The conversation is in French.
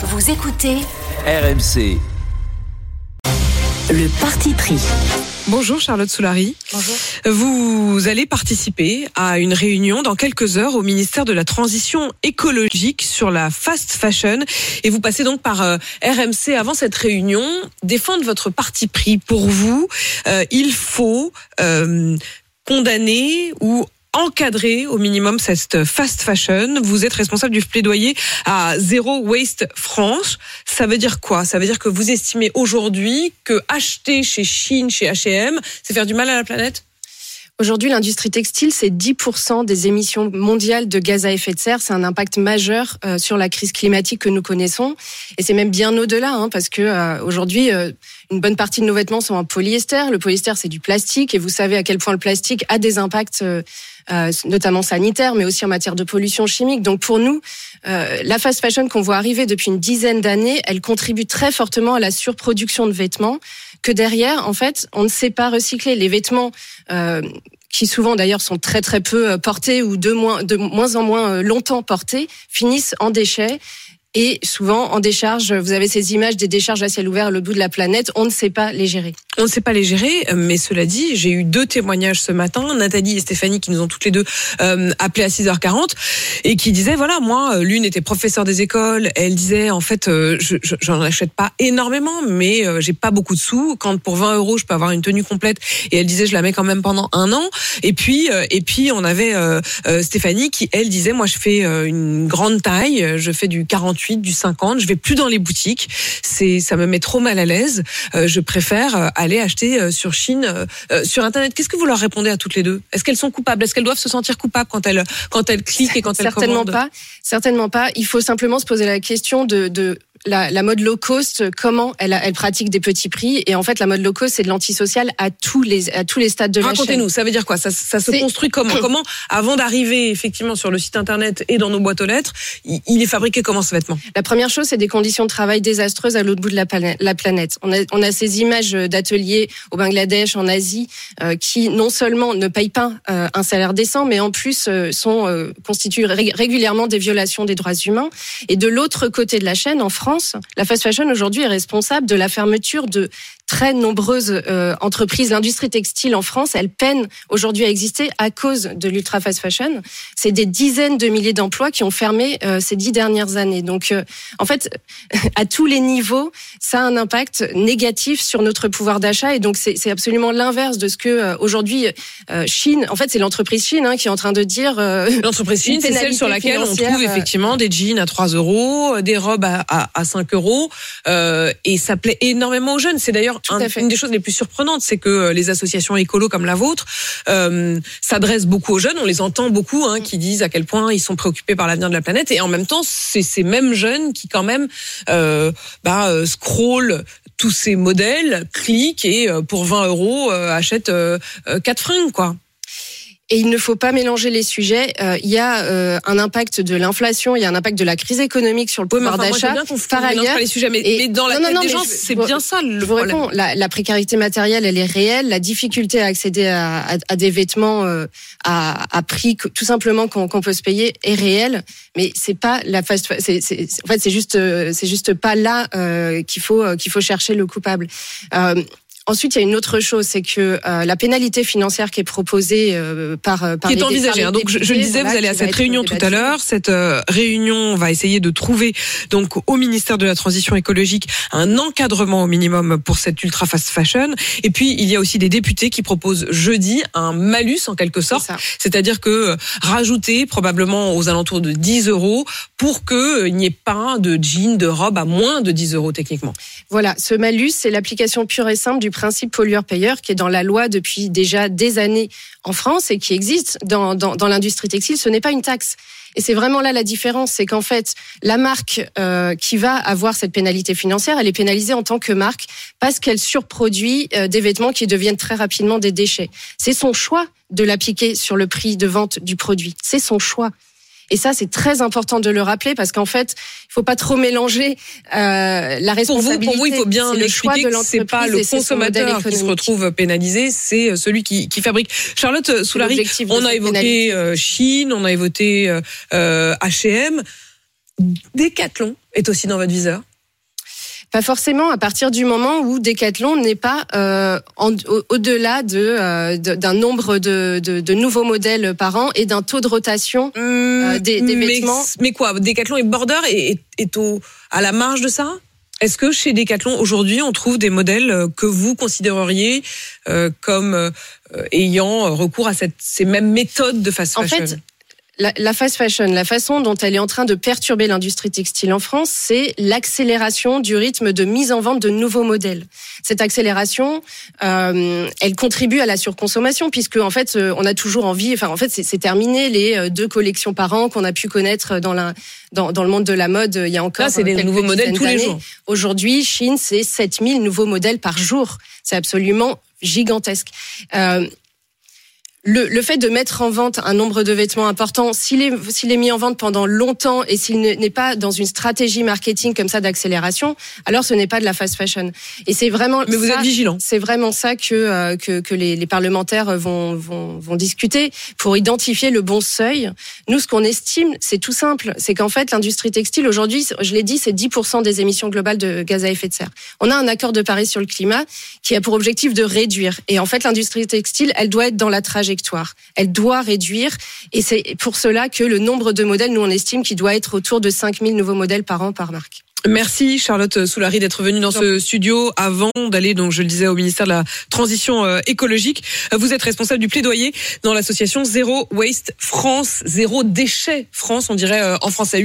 Vous écoutez RMC. le parti pris. Bonjour Charlotte Soulary. Bonjour. Vous allez participer à une réunion dans quelques heures au ministère de la Transition écologique sur la fast fashion et vous passez donc par euh, RMC avant cette réunion. Défendre votre parti pris pour vous, euh, il faut euh, condamner ou encadrer au minimum cette fast fashion. Vous êtes responsable du plaidoyer à Zero Waste France. Ça veut dire quoi? Ça veut dire que vous estimez aujourd'hui que acheter chez Chine, chez H&M, c'est faire du mal à la planète? Aujourd'hui, l'industrie textile, c'est 10% des émissions mondiales de gaz à effet de serre. C'est un impact majeur euh, sur la crise climatique que nous connaissons. Et c'est même bien au-delà, hein, parce que euh, aujourd'hui, euh, une bonne partie de nos vêtements sont en polyester. Le polyester, c'est du plastique. Et vous savez à quel point le plastique a des impacts, euh, euh, notamment sanitaires, mais aussi en matière de pollution chimique. Donc pour nous, euh, la fast fashion qu'on voit arriver depuis une dizaine d'années, elle contribue très fortement à la surproduction de vêtements. Que derrière, en fait, on ne sait pas recycler les vêtements. Euh, qui souvent d'ailleurs sont très très peu euh, portés ou de moins, de moins en moins euh, longtemps portés, finissent en déchets. Et souvent en décharge, vous avez ces images des décharges à ciel ouvert l'autre bout de la planète, on ne sait pas les gérer. On ne sait pas les gérer, mais cela dit, j'ai eu deux témoignages ce matin, Nathalie et Stéphanie, qui nous ont toutes les deux euh, appelées à 6h40 et qui disaient voilà, moi, euh, l'une était professeure des écoles, elle disait en fait, euh, je je- j'en achète pas énormément, mais euh, j'ai pas beaucoup de sous. Quand pour 20 euros, je peux avoir une tenue complète, et elle disait je la mets quand même pendant un an. Et puis et puis on avait Stéphanie qui elle disait moi je fais une grande taille, je fais du 48, du 50, je vais plus dans les boutiques, c'est ça me met trop mal à l'aise. Je préfère euh, aller acheter euh, sur Chine, euh, euh, sur internet. Qu'est-ce que vous leur répondez à toutes les deux? Est-ce qu'elles sont coupables? Est-ce qu'elles doivent se sentir coupables quand elles quand elles cliquent et quand elles Certainement commandent? pas. Certainement pas. Il faut simplement se poser la question de, de la, la mode low cost, comment elle, pratique des petits prix. Et en fait, la mode low cost, c'est de l'antisocial à tous les, à tous les stades de la chaîne. Racontez-nous, ça veut dire quoi? Ça, ça se construit comment? Comment, avant d'arriver effectivement sur le site internet et dans nos boîtes aux lettres, il, il est fabriqué comment ce vêtement? La première chose, c'est des conditions de travail désastreuses à l'autre bout de la, la planète. On a, on a ces images d'ateliers au Bangladesh, en Asie, euh, qui non seulement ne payent pas euh, un salaire décent, mais en plus euh, sont euh, constituent ré- régulièrement des violations des droits humains. Et de l'autre côté de la chaîne, en France, la fast fashion aujourd'hui est responsable de la fermeture de très nombreuses euh, entreprises. L'industrie textile en France, elle peine aujourd'hui à exister à cause de l'ultra fast fashion. C'est des dizaines de milliers d'emplois qui ont fermé euh, ces dix dernières années. Donc, euh, en fait, à tous les niveaux, ça a un impact négatif sur notre pouvoir d'achat. Et donc, c'est absolument l'inverse de ce que euh, aujourd'hui euh, Chine. En fait, c'est l'entreprise Chine hein, qui est en train de dire. euh, L'entreprise Chine, c'est celle sur laquelle on trouve effectivement des jeans à 3 euros, des robes à, à, à 5 euros, euh, et ça plaît énormément aux jeunes. C'est d'ailleurs Une des choses les plus surprenantes, c'est que euh, les associations écolo comme la vôtre euh, s'adressent beaucoup aux jeunes. On les entend beaucoup, hein, qui disent à quel point ils sont préoccupés par l'avenir de la planète, et en même temps, c'est ces mêmes jeunes qui quand même euh, bah, euh, scrollent tous ces modèles, cliquent et euh, pour 20 euros euh, achètent quatre fringues, quoi. Et il ne faut pas mélanger les sujets. Euh, il y a euh, un impact de l'inflation, il y a un impact de la crise économique sur le Oui, pouvoir enfin, je veux d'achat. Par ailleurs, pas les sujets, mais, et- mais dans la non, non, tête non, des mais gens, c'est bien ça le Je vous réponds, la, la précarité matérielle, elle est réelle. La difficulté à accéder à, à- à des vêtements euh, à, à prix tout simplement qu'on qu'on peut se payer est réelle. Mais c'est pas la fast. C'est, en fait, c'est juste, euh, c'est juste pas là euh, qu'il faut qu'il faut chercher le coupable. Euh, Ensuite, il y a une autre chose, c'est que euh, la pénalité financière qui est proposée euh, par, euh, par qui est envisagée. hein. Donc je, je le disais, voilà, vous allez à cette réunion tout à l'heure. Cette euh, réunion va essayer de trouver donc au ministère de la Transition écologique un encadrement au minimum pour cette ultra fast fashion. Et puis il y a aussi des députés qui proposent jeudi un malus en quelque sorte, c'est-à-dire que euh, rajouter probablement aux alentours de 10 euros pour que euh, il n'y ait pas de jeans, de robes à moins de 10 euros techniquement. Voilà, ce malus, c'est l'application pure et simple du principe pollueur-payeur qui est dans la loi depuis déjà des années en France et qui existe dans, dans, l'industrie textile. Ce n'est pas une taxe. Et c'est vraiment là la différence, c'est qu'en fait, la marque euh, qui va avoir cette pénalité financière, elle est pénalisée en tant que marque parce qu'elle surproduit euh, des vêtements qui deviennent très rapidement des déchets. C'est son choix de l'appliquer sur le prix de vente du produit. C'est son choix. Et ça, c'est très important de le rappeler parce qu'en fait, il faut pas trop mélanger euh, la Pour vous, responsabilité. pour vous, il faut bien le choix de que c'est pas l'entreprise le consommateur qui se retrouve pénalisé, c'est celui qui, qui fabrique. Charlotte Soulary, l'objectif de on a évoqué pénalité. euh, Chine, on a évoqué euh, euh, H&M. Decathlon est aussi dans votre viseur pas forcément à partir du moment où Decathlon n'est pas euh, au-delà de, d'un nombre de, de, de, nouveaux modèles par an et d'un taux de rotation euh, des, des mais, vêtements. Mais quoi Decathlon est border et est, est au, à la marge de ça? Est-ce que chez Decathlon aujourd'hui on trouve des modèles euh, que vous considéreriez euh, comme euh, ayant recours à cette, ces mêmes méthodes de fast fashion En fait, la, la, fast fashion, la façon dont elle est en train de perturber l'industrie textile en France, c'est l'accélération du rythme de mise en vente de nouveaux modèles. Cette accélération, euh, elle contribue à la surconsommation puisque en fait, on a toujours envie. Enfin, en fait, c'est terminé les deux collections par an qu'on a pu connaître dans la dans, dans, le monde de la mode. Il y a encore Là, c'est des nouveaux modèles tous les jours. Aujourd'hui, Chine, c'est 7000 nouveaux modèles par jour. C'est absolument gigantesque. Euh, le, le, fait de mettre en vente un nombre de vêtements important, s'il est, s'il est mis en vente pendant longtemps et s'il n'est pas dans une stratégie marketing comme ça d'accélération, alors ce n'est pas de la fast fashion. Et c'est vraiment. Mais vous êtes vigilant. C'est vraiment ça que euh, que, que les, les, parlementaires vont, vont vont discuter pour identifier le bon seuil. Nous, ce qu'on estime, c'est tout simple, c'est qu'en fait l'industrie textile aujourd'hui, je l'ai dit, c'est 10% des émissions globales de gaz à effet de serre. On a un accord de Paris sur le climat qui a pour objectif de réduire. Et en fait, l'industrie textile, elle doit être dans la trajectoire elle doit réduire et c'est pour cela que le nombre de modèles, nous on estime qu'il doit être autour de 5000 nouveaux modèles par an par marque. Merci Charlotte Soulary d'être venue dans ce studio avant d'aller, donc je le disais, au ministère de la Transition euh, écologique. Vous êtes responsable du plaidoyer dans l'association Zéro Waste France, Zéro Déchet France, on dirait euh, en français.